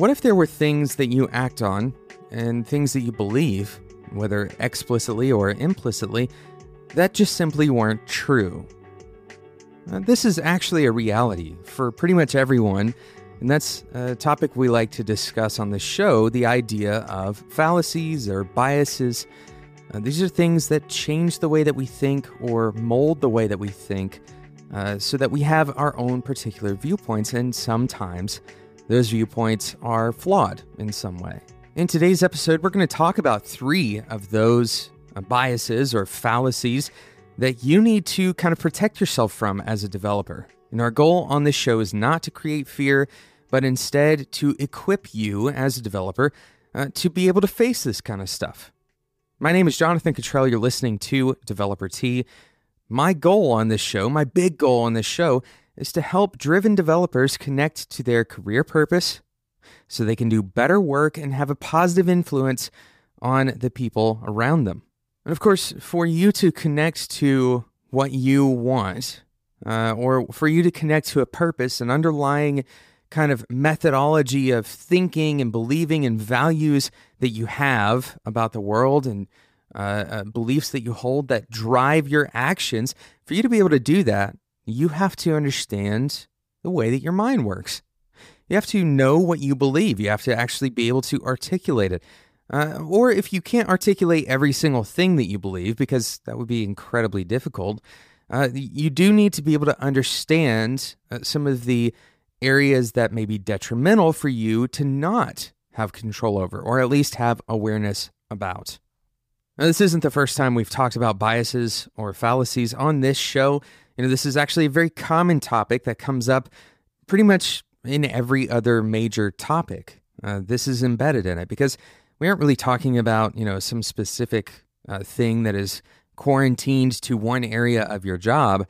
What if there were things that you act on and things that you believe, whether explicitly or implicitly, that just simply weren't true? Uh, this is actually a reality for pretty much everyone, and that's a topic we like to discuss on the show the idea of fallacies or biases. Uh, these are things that change the way that we think or mold the way that we think uh, so that we have our own particular viewpoints, and sometimes those viewpoints are flawed in some way. In today's episode, we're going to talk about three of those uh, biases or fallacies that you need to kind of protect yourself from as a developer. And our goal on this show is not to create fear, but instead to equip you as a developer uh, to be able to face this kind of stuff. My name is Jonathan Cutrell. You're listening to Developer Tea. My goal on this show, my big goal on this show, is to help driven developers connect to their career purpose so they can do better work and have a positive influence on the people around them. And of course, for you to connect to what you want, uh, or for you to connect to a purpose, an underlying kind of methodology of thinking and believing and values that you have about the world and uh, uh, beliefs that you hold that drive your actions, for you to be able to do that, you have to understand the way that your mind works. You have to know what you believe. You have to actually be able to articulate it. Uh, or if you can't articulate every single thing that you believe, because that would be incredibly difficult, uh, you do need to be able to understand uh, some of the areas that may be detrimental for you to not have control over, or at least have awareness about. Now, this isn't the first time we've talked about biases or fallacies on this show. You know, this is actually a very common topic that comes up pretty much in every other major topic. Uh, this is embedded in it because we aren't really talking about, you know, some specific uh, thing that is quarantined to one area of your job.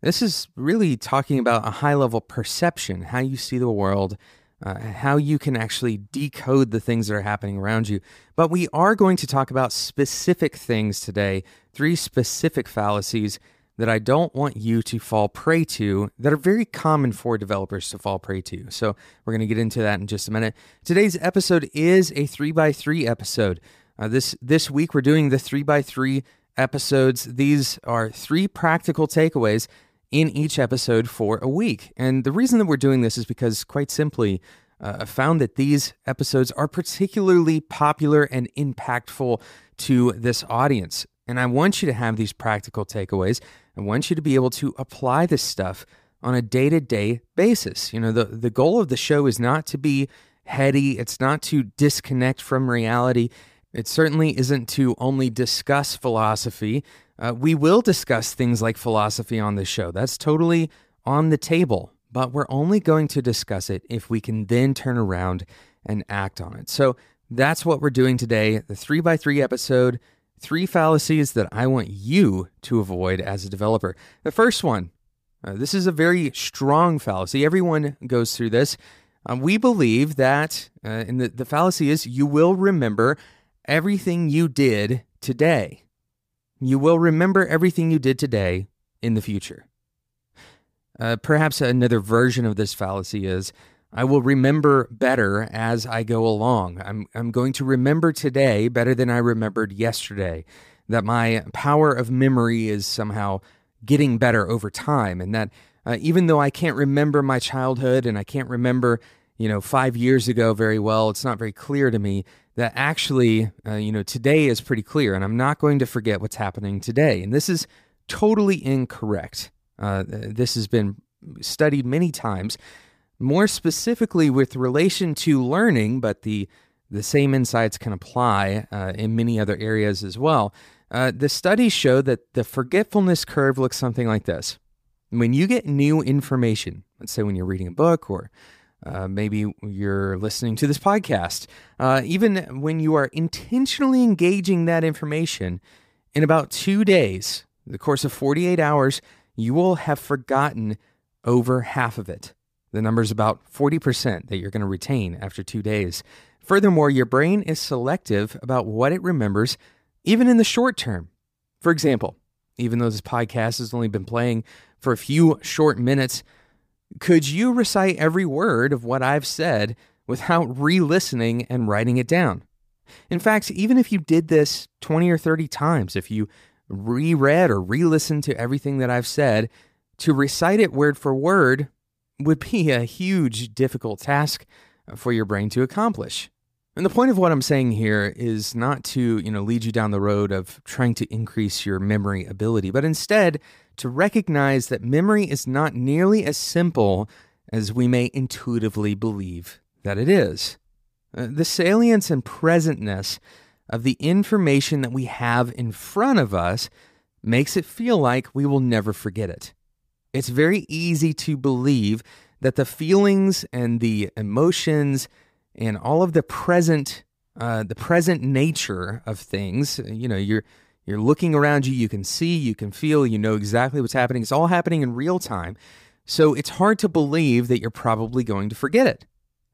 This is really talking about a high level perception, how you see the world, uh, how you can actually decode the things that are happening around you. But we are going to talk about specific things today, three specific fallacies that I don't want you to fall prey to that are very common for developers to fall prey to. So we're going to get into that in just a minute. Today's episode is a three by three episode. Uh, this this week we're doing the three by three episodes. These are three practical takeaways in each episode for a week. And the reason that we're doing this is because, quite simply, uh, I found that these episodes are particularly popular and impactful to this audience. And I want you to have these practical takeaways. I want you to be able to apply this stuff on a day to day basis. You know, the, the goal of the show is not to be heady, it's not to disconnect from reality. It certainly isn't to only discuss philosophy. Uh, we will discuss things like philosophy on this show. That's totally on the table, but we're only going to discuss it if we can then turn around and act on it. So that's what we're doing today the 3x3 episode three fallacies that I want you to avoid as a developer. The first one uh, this is a very strong fallacy. Everyone goes through this. Um, we believe that, uh, and the, the fallacy is you will remember everything you did today. You will remember everything you did today in the future. Uh, perhaps another version of this fallacy is I will remember better as I go along. I'm, I'm going to remember today better than I remembered yesterday. That my power of memory is somehow getting better over time. And that uh, even though I can't remember my childhood and I can't remember, you know, five years ago very well, it's not very clear to me that actually, uh, you know, today is pretty clear and I'm not going to forget what's happening today. And this is totally incorrect. Uh, this has been studied many times, more specifically with relation to learning, but the the same insights can apply uh, in many other areas as well. Uh, the studies show that the forgetfulness curve looks something like this. When you get new information, let's say when you're reading a book or uh, maybe you're listening to this podcast. Uh, even when you are intentionally engaging that information, in about two days, the course of 48 hours, you will have forgotten over half of it. The number is about 40% that you're going to retain after two days. Furthermore, your brain is selective about what it remembers, even in the short term. For example, even though this podcast has only been playing for a few short minutes, could you recite every word of what I've said without re listening and writing it down. In fact, even if you did this 20 or 30 times, if you reread or re listened to everything that I've said, to recite it word for word would be a huge, difficult task for your brain to accomplish. And the point of what I'm saying here is not to, you know, lead you down the road of trying to increase your memory ability, but instead to recognize that memory is not nearly as simple as we may intuitively believe that it is. Uh, the salience and presentness of the information that we have in front of us makes it feel like we will never forget it. It's very easy to believe that the feelings and the emotions and all of the present uh, the present nature of things you know you're you're looking around you you can see you can feel you know exactly what's happening. It's all happening in real time. So it's hard to believe that you're probably going to forget it.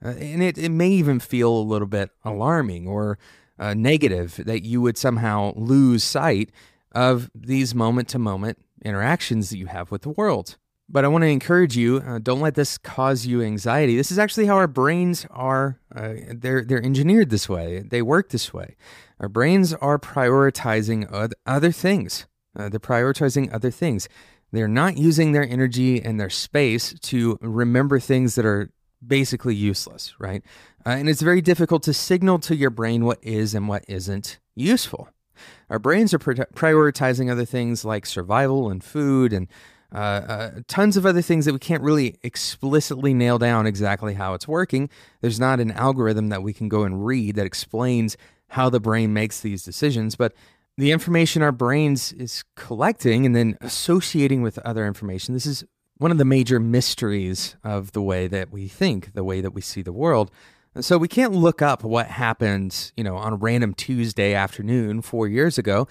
Uh, and it, it may even feel a little bit alarming or uh, negative that you would somehow lose sight of these moment to moment interactions that you have with the world but I want to encourage you: uh, don't let this cause you anxiety. This is actually how our brains are. Uh, they're they're engineered this way. They work this way. Our brains are prioritizing other things. Uh, they're prioritizing other things. They're not using their energy and their space to remember things that are basically useless, right? Uh, and it's very difficult to signal to your brain what is and what isn't useful. Our brains are prioritizing other things like survival and food and uh, uh, tons of other things that we can't really explicitly nail down exactly how it's working. There's not an algorithm that we can go and read that explains how the brain makes these decisions, but the information our brains is collecting and then associating with other information. This is one of the major mysteries of the way that we think, the way that we see the world. And so we can't look up what happened, you know, on a random Tuesday afternoon 4 years ago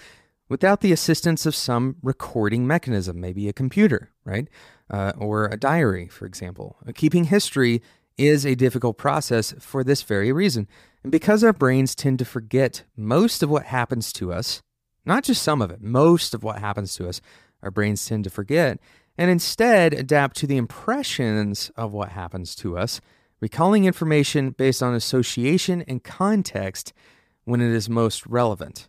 without the assistance of some recording mechanism, maybe a computer, right? Uh, or a diary, for example. Uh, keeping history is a difficult process for this very reason. And because our brains tend to forget most of what happens to us, not just some of it, most of what happens to us, our brains tend to forget, and instead adapt to the impressions of what happens to us, recalling information based on association and context when it is most relevant.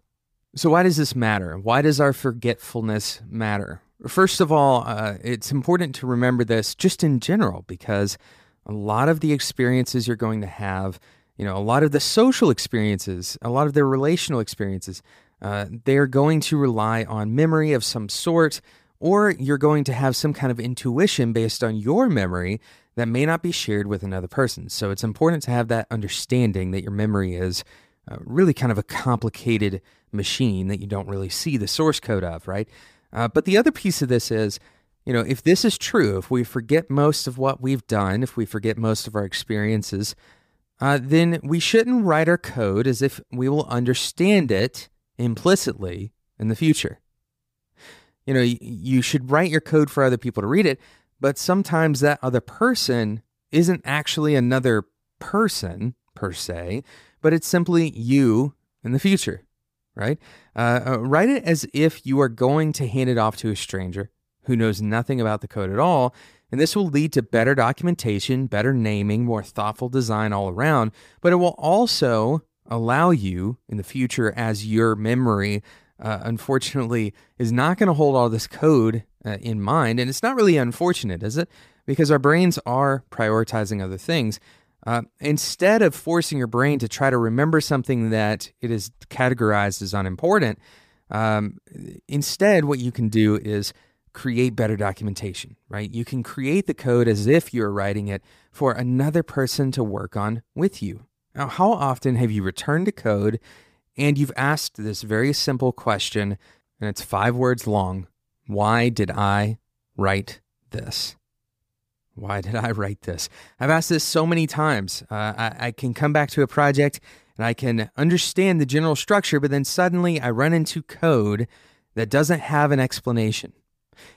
So, why does this matter? Why does our forgetfulness matter? First of all, uh, it's important to remember this just in general because a lot of the experiences you're going to have, you know, a lot of the social experiences, a lot of the relational experiences, uh, they're going to rely on memory of some sort, or you're going to have some kind of intuition based on your memory that may not be shared with another person. So, it's important to have that understanding that your memory is uh, really kind of a complicated machine that you don't really see the source code of, right? Uh, but the other piece of this is, you know, if this is true, if we forget most of what we've done, if we forget most of our experiences, uh, then we shouldn't write our code as if we will understand it implicitly in the future. You know, you should write your code for other people to read it, but sometimes that other person isn't actually another person per se, but it's simply you in the future, right? Uh, uh, write it as if you are going to hand it off to a stranger who knows nothing about the code at all. And this will lead to better documentation, better naming, more thoughtful design all around. But it will also allow you in the future, as your memory, uh, unfortunately, is not going to hold all this code uh, in mind. And it's not really unfortunate, is it? Because our brains are prioritizing other things. Uh, instead of forcing your brain to try to remember something that it is categorized as unimportant, um, instead, what you can do is create better documentation, right? You can create the code as if you're writing it for another person to work on with you. Now, how often have you returned a code and you've asked this very simple question, and it's five words long Why did I write this? Why did I write this? I've asked this so many times. Uh, I, I can come back to a project and I can understand the general structure, but then suddenly I run into code that doesn't have an explanation.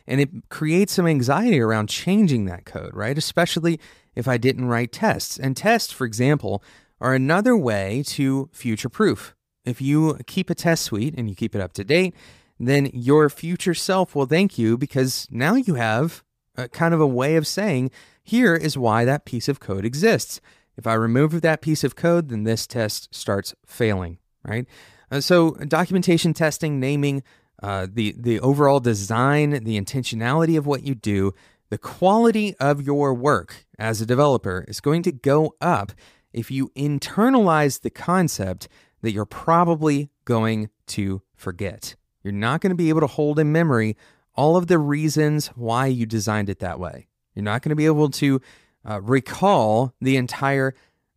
And it creates some anxiety around changing that code, right? Especially if I didn't write tests. And tests, for example, are another way to future proof. If you keep a test suite and you keep it up to date, then your future self will thank you because now you have kind of a way of saying, here is why that piece of code exists. If I remove that piece of code, then this test starts failing, right? Uh, so documentation testing, naming uh, the the overall design, the intentionality of what you do, the quality of your work as a developer is going to go up if you internalize the concept that you're probably going to forget. You're not going to be able to hold in memory all of the reasons why you designed it that way. You're not going to be able to uh, recall the entire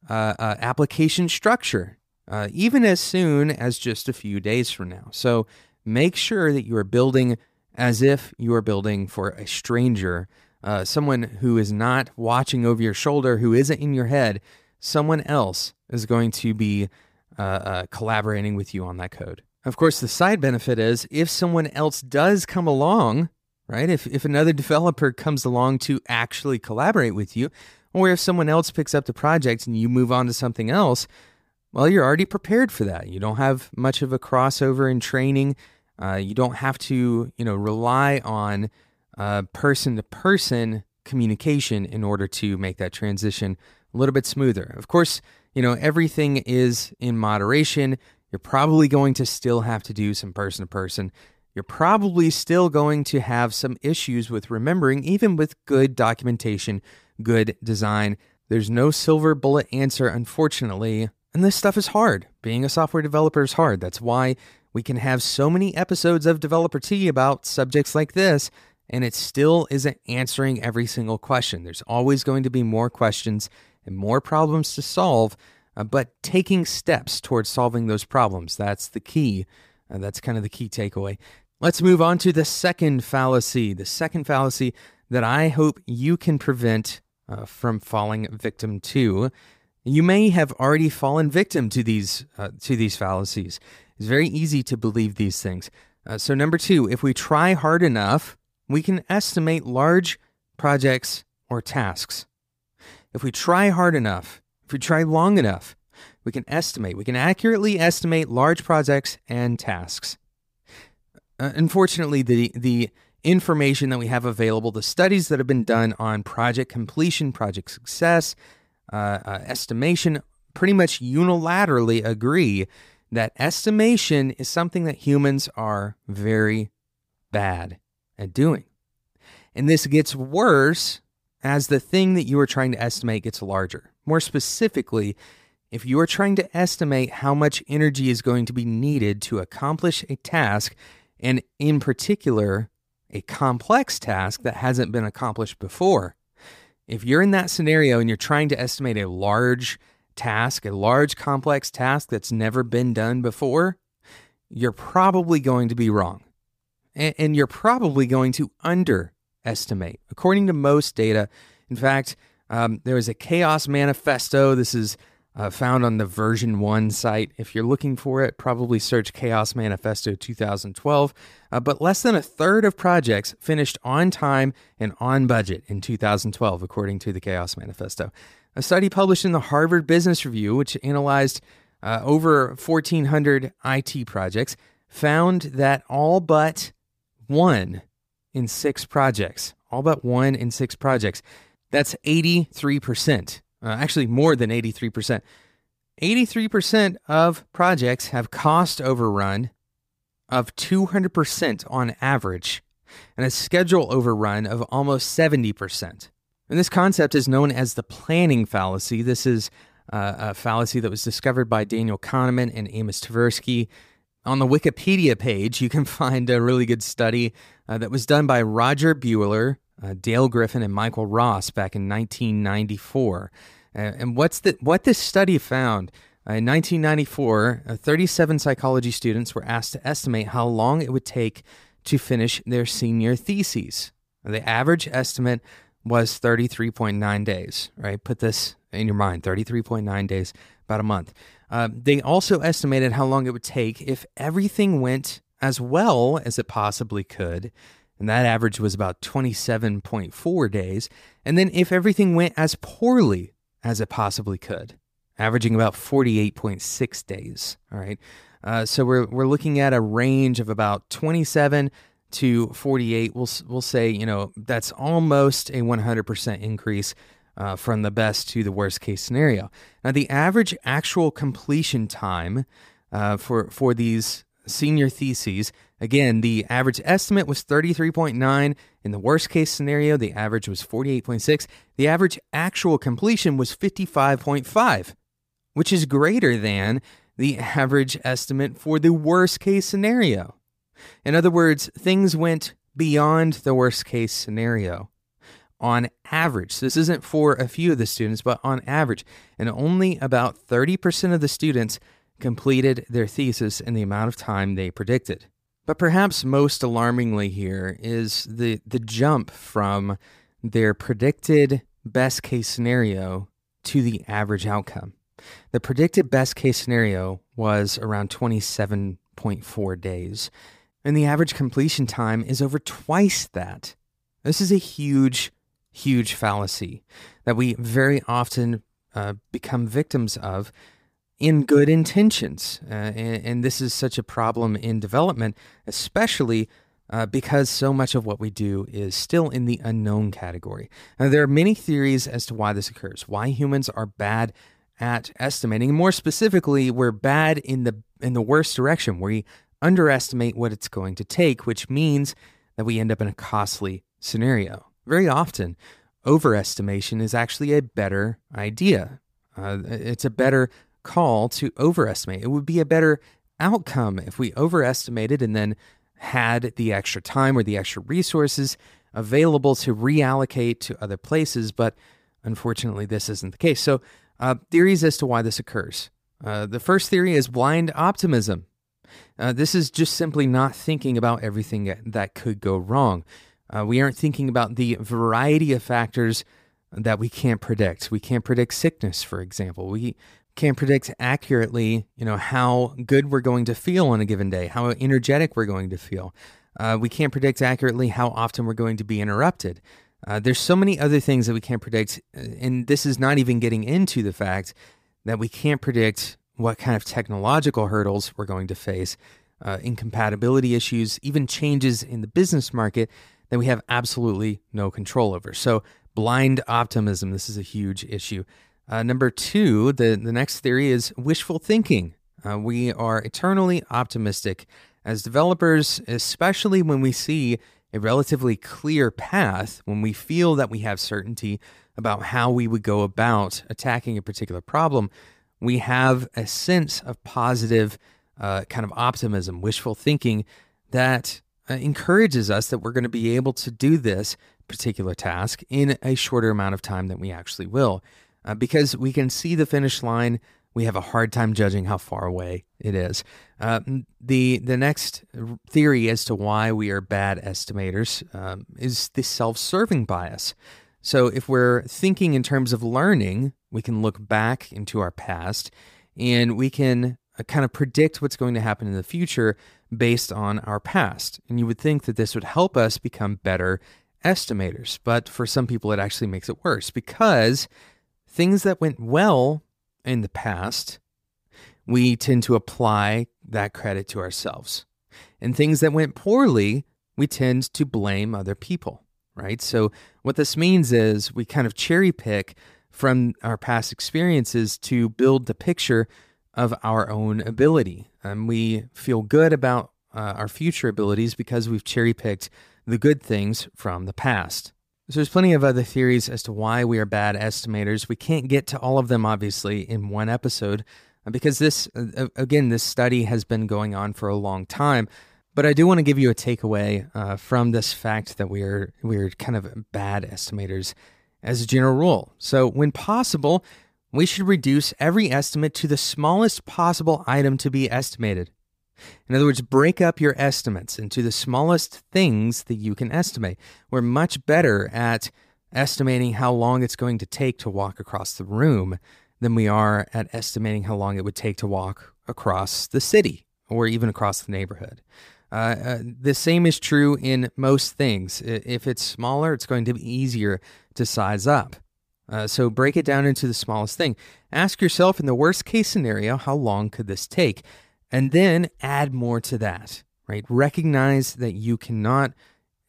uh, uh, application structure, uh, even as soon as just a few days from now. So make sure that you are building as if you are building for a stranger, uh, someone who is not watching over your shoulder, who isn't in your head. Someone else is going to be uh, collaborating with you on that code. Of course, the side benefit is if someone else does come along, right? If, if another developer comes along to actually collaborate with you, or if someone else picks up the project and you move on to something else, well, you're already prepared for that. You don't have much of a crossover in training. Uh, you don't have to, you know, rely on person to person communication in order to make that transition a little bit smoother. Of course, you know, everything is in moderation. You're probably going to still have to do some person to person. You're probably still going to have some issues with remembering, even with good documentation, good design. There's no silver bullet answer, unfortunately. And this stuff is hard. Being a software developer is hard. That's why we can have so many episodes of Developer Tea about subjects like this, and it still isn't answering every single question. There's always going to be more questions and more problems to solve uh, but taking steps towards solving those problems. That's the key. Uh, that's kind of the key takeaway. Let's move on to the second fallacy. The second fallacy that I hope you can prevent uh, from falling victim to. You may have already fallen victim to these uh, to these fallacies. It's very easy to believe these things. Uh, so number two, if we try hard enough, we can estimate large projects or tasks. If we try hard enough, if we try long enough, we can estimate, we can accurately estimate large projects and tasks. Uh, unfortunately, the, the information that we have available, the studies that have been done on project completion, project success, uh, uh, estimation, pretty much unilaterally agree that estimation is something that humans are very bad at doing. And this gets worse as the thing that you are trying to estimate gets larger. More specifically, if you are trying to estimate how much energy is going to be needed to accomplish a task, and in particular, a complex task that hasn't been accomplished before, if you're in that scenario and you're trying to estimate a large task, a large complex task that's never been done before, you're probably going to be wrong. And, you're probably going to underestimate. According to most data, in fact, um, there is a Chaos Manifesto. This is uh, found on the VersionOne site. If you're looking for it, probably search Chaos Manifesto 2012. Uh, but less than a third of projects finished on time and on budget in 2012, according to the Chaos Manifesto. A study published in the Harvard Business Review, which analyzed uh, over 1,400 IT projects, found that all but one in six projects, all but one in six projects, that's 83%, uh, actually more than 83%. 83% of projects have cost overrun of 200% on average and a schedule overrun of almost 70%. And this concept is known as the planning fallacy. This is uh, a fallacy that was discovered by Daniel Kahneman and Amos Tversky. On the Wikipedia page, you can find a really good study uh, that was done by Roger Buehler, uh, Dale Griffin and Michael Ross back in 1994. Uh, and what's the, what this study found uh, in 1994, uh, 37 psychology students were asked to estimate how long it would take to finish their senior theses. The average estimate was 33.9 days, right? Put this in your mind 33.9 days, about a month. Uh, they also estimated how long it would take if everything went as well as it possibly could and that average was about 27.4 days. And then if everything went as poorly as it possibly could, averaging about 48.6 days. All right. Uh, so we're, we're looking at a range of about 27 to 48. We'll, we'll say, you know, that's almost a 100% increase uh, from the best to the worst case scenario. Now, the average actual completion time uh, for for these senior theses, again, the average estimate was 33.9. In the worst case scenario, the average was 48.6. The average actual completion was 55.5, which is greater than the average estimate for the worst case scenario. In other words, things went beyond the worst case scenario on average. This isn't for a few of the students, but on average. And only about 30% of the students completed their thesis in the amount of time they predicted. But perhaps most alarmingly here is the, the jump from their predicted best case scenario to the average outcome. The predicted best case scenario was around 27.4 days, and the average completion time is over twice that. This is a huge huge fallacy that we very often uh, become victims of in good intentions. Uh, and, and, this is such a problem in development, especially uh, because so much of what we do is still in the unknown category. Now, there are many theories as to why this occurs, why humans are bad at estimating. More specifically, we're bad in the in the worst direction, we underestimate what it's going to take, which means that we end up in a costly scenario. Very often, overestimation is actually a better idea. Uh, it's a better call to overestimate. It would be a better outcome if we overestimated and then had the extra time or the extra resources available to reallocate to other places. But unfortunately, this isn't the case. So, uh, theories as to why this occurs. Uh, the first theory is blind optimism. Uh, this is just simply not thinking about everything that could go wrong. Uh, we aren't thinking about the variety of factors that we can't predict. We can't predict sickness, for example. We can't predict accurately, you know, how good we're going to feel on a given day, how energetic we're going to feel. Uh, we can't predict accurately how often we're going to be interrupted. Uh, there's so many other things that we can't predict, uh, and this is not even getting into the fact that we can't predict what kind of technological hurdles we're going to face, uh, incompatibility issues, even changes in the business market that we have absolutely no control over. So, blind optimism, this is a huge issue. Uh, number two, the, the next theory is wishful thinking. Uh, we are eternally optimistic as developers, especially when we see a relatively clear path, when we feel that we have certainty about how we would go about attacking a particular problem, we have a sense of positive uh, kind of optimism, wishful thinking that uh, encourages us that we're going to be able to do this particular task in a shorter amount of time than we actually will. Uh, because we can see the finish line, we have a hard time judging how far away it is. Uh, the the next theory as to why we are bad estimators um, is the self-serving bias. So if we're thinking in terms of learning, we can look back into our past and we can uh, kind of predict what's going to happen in the future based on our past. And you would think that this would help us become better estimators. But for some people, it actually makes it worse because things that went well in the past, we tend to apply that credit to ourselves. And things that went poorly, we tend to blame other people, right? So, what this means is we kind of cherry pick from our past experiences to build the picture of our own ability. And we feel good about uh, our future abilities because we've cherry picked the good things from the past. So there's plenty of other theories as to why we are bad estimators. We can't get to all of them, obviously, in one episode uh, because this, uh, again, this study has been going on for a long time. But I do want to give you a takeaway uh, from this fact that we're we're kind of bad estimators as a general rule. So when possible, we should reduce every estimate to the smallest possible item to be estimated. In other words, break up your estimates into the smallest things that you can estimate. We're much better at estimating how long it's going to take to walk across the room than we are at estimating how long it would take to walk across the city or even across the neighborhood. Uh, uh, the same is true in most things. If it's smaller, it's going to be easier to size up. Uh, so break it down into the smallest thing. Ask yourself in the worst case scenario, how long could this take? And then add more to that, right? Recognize that you cannot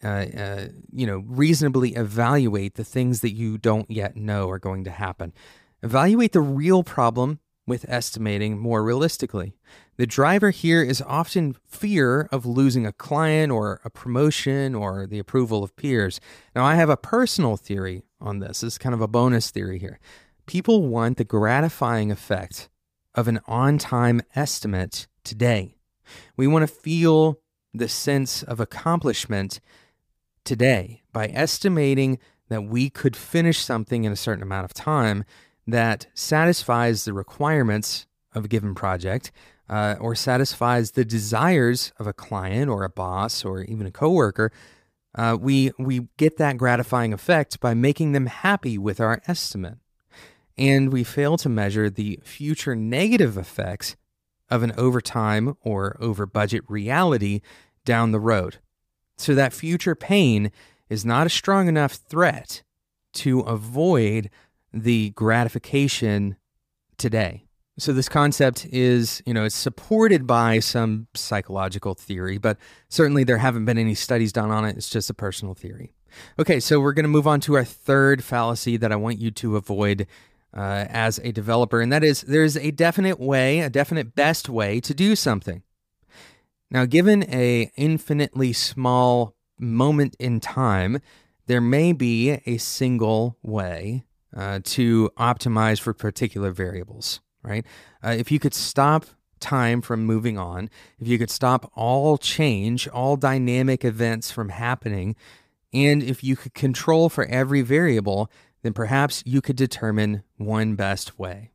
uh, uh, you know, reasonably evaluate the things that you don't yet know are going to happen. Evaluate the real problem with estimating more realistically. The driver here is often fear of losing a client or a promotion or the approval of peers. Now, I have a personal theory on this. This is kind of a bonus theory here. People want the gratifying effect of an on time estimate today. We want to feel the sense of accomplishment today by estimating that we could finish something in a certain amount of time that satisfies the requirements of a given project uh, or satisfies the desires of a client or a boss or even a coworker, uh, we we get that gratifying effect by making them happy with our estimate, and we fail to measure the future negative effects of an overtime or over budget reality down the road. So that future pain is not a strong enough threat to avoid the gratification today. So this concept is, you know, it's supported by some psychological theory, but certainly there haven't been any studies done on it. It's just a personal theory. Okay, so we're going to move on to our third fallacy that I want you to avoid uh, as a developer, and that is there's a definite way, a definite best way to do something. Now, given a infinitely small moment in time, there may be a single way uh, to optimize for particular variables, right? Uh, if you could stop time from moving on, if you could stop all change, all dynamic events from happening, and if you could control for every variable, then perhaps you could determine one best way.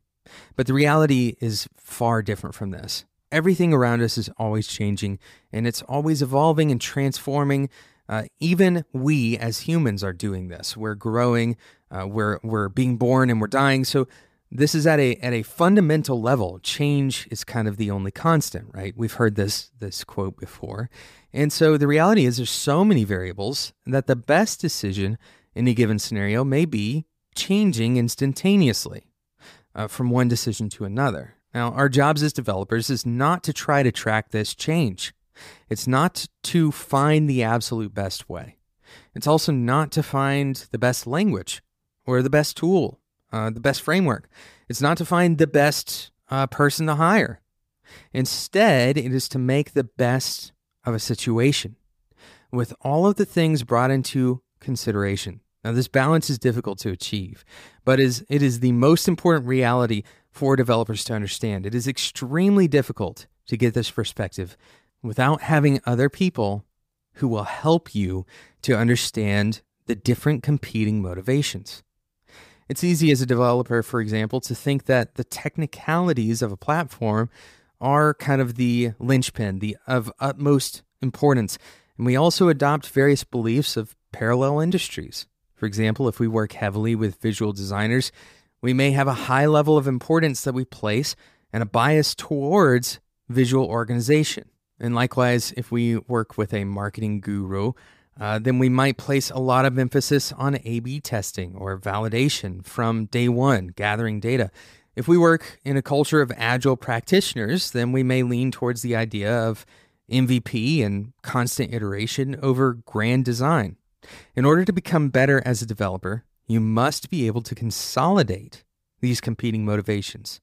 But the reality is far different from this. Everything around us is always changing and it's always evolving and transforming. Uh, even we as humans are doing this. We're growing, uh, we're we're being born, and we're dying. So this is at a at a fundamental level. Change is kind of the only constant, right? We've heard this this quote before, and so the reality is there's so many variables that the best decision in a given scenario may be changing instantaneously uh, from one decision to another. Now, our jobs as developers is not to try to track this change. It's not to find the absolute best way. It's also not to find the best language or the best tool, uh, the best framework. It's not to find the best uh, person to hire. Instead, it is to make the best of a situation with all of the things brought into consideration. Now, this balance is difficult to achieve, but is, it is the most important reality for developers to understand. It is extremely difficult to get this perspective without having other people who will help you to understand the different competing motivations. It's easy as a developer, for example, to think that the technicalities of a platform are kind of the linchpin, the of utmost importance. And we also adopt various beliefs of parallel industries. For example, if we work heavily with visual designers, we may have a high level of importance that we place and a bias towards visual organization. And likewise, if we work with a marketing guru, uh, then we might place a lot of emphasis on A B testing or validation from day one, gathering data. If we work in a culture of agile practitioners, then we may lean towards the idea of MVP and constant iteration over grand design. In order to become better as a developer, you must be able to consolidate these competing motivations,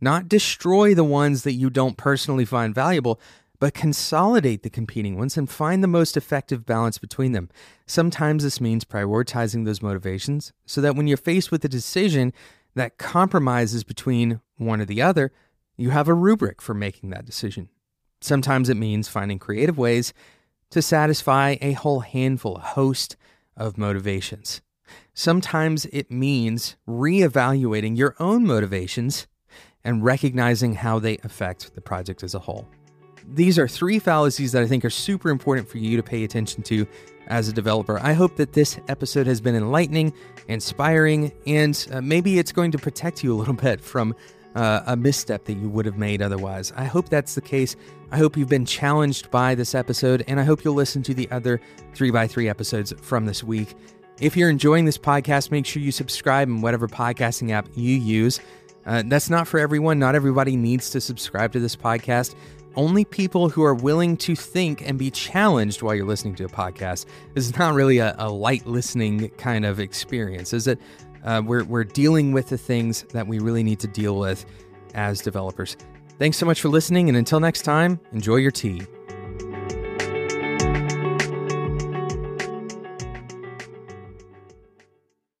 not destroy the ones that you don't personally find valuable, but consolidate the competing ones and find the most effective balance between them. Sometimes this means prioritizing those motivations so that when you're faced with a decision that compromises between one or the other, you have a rubric for making that decision. Sometimes it means finding creative ways to satisfy a whole handful, a host of motivations. Sometimes it means reevaluating your own motivations and recognizing how they affect the project as a whole. These are three fallacies that I think are super important for you to pay attention to as a developer. I hope that this episode has been enlightening, inspiring, and uh, maybe it's going to protect you a little bit from uh, a misstep that you would have made otherwise. I hope that's the case. I hope you've been challenged by this episode, and I hope you'll listen to the other 3x3 episodes from this week. If you're enjoying this podcast, make sure you subscribe in whatever podcasting app you use. Uh, that's not for everyone. Not everybody needs to subscribe to this podcast. only people who are willing to think and be challenged while you're listening to a podcast. This is not really a, a light listening kind of experience, is it? Uh, we're, we're dealing with the things that we really need to deal with as developers. Thanks so much for listening, and until next time, enjoy your tea.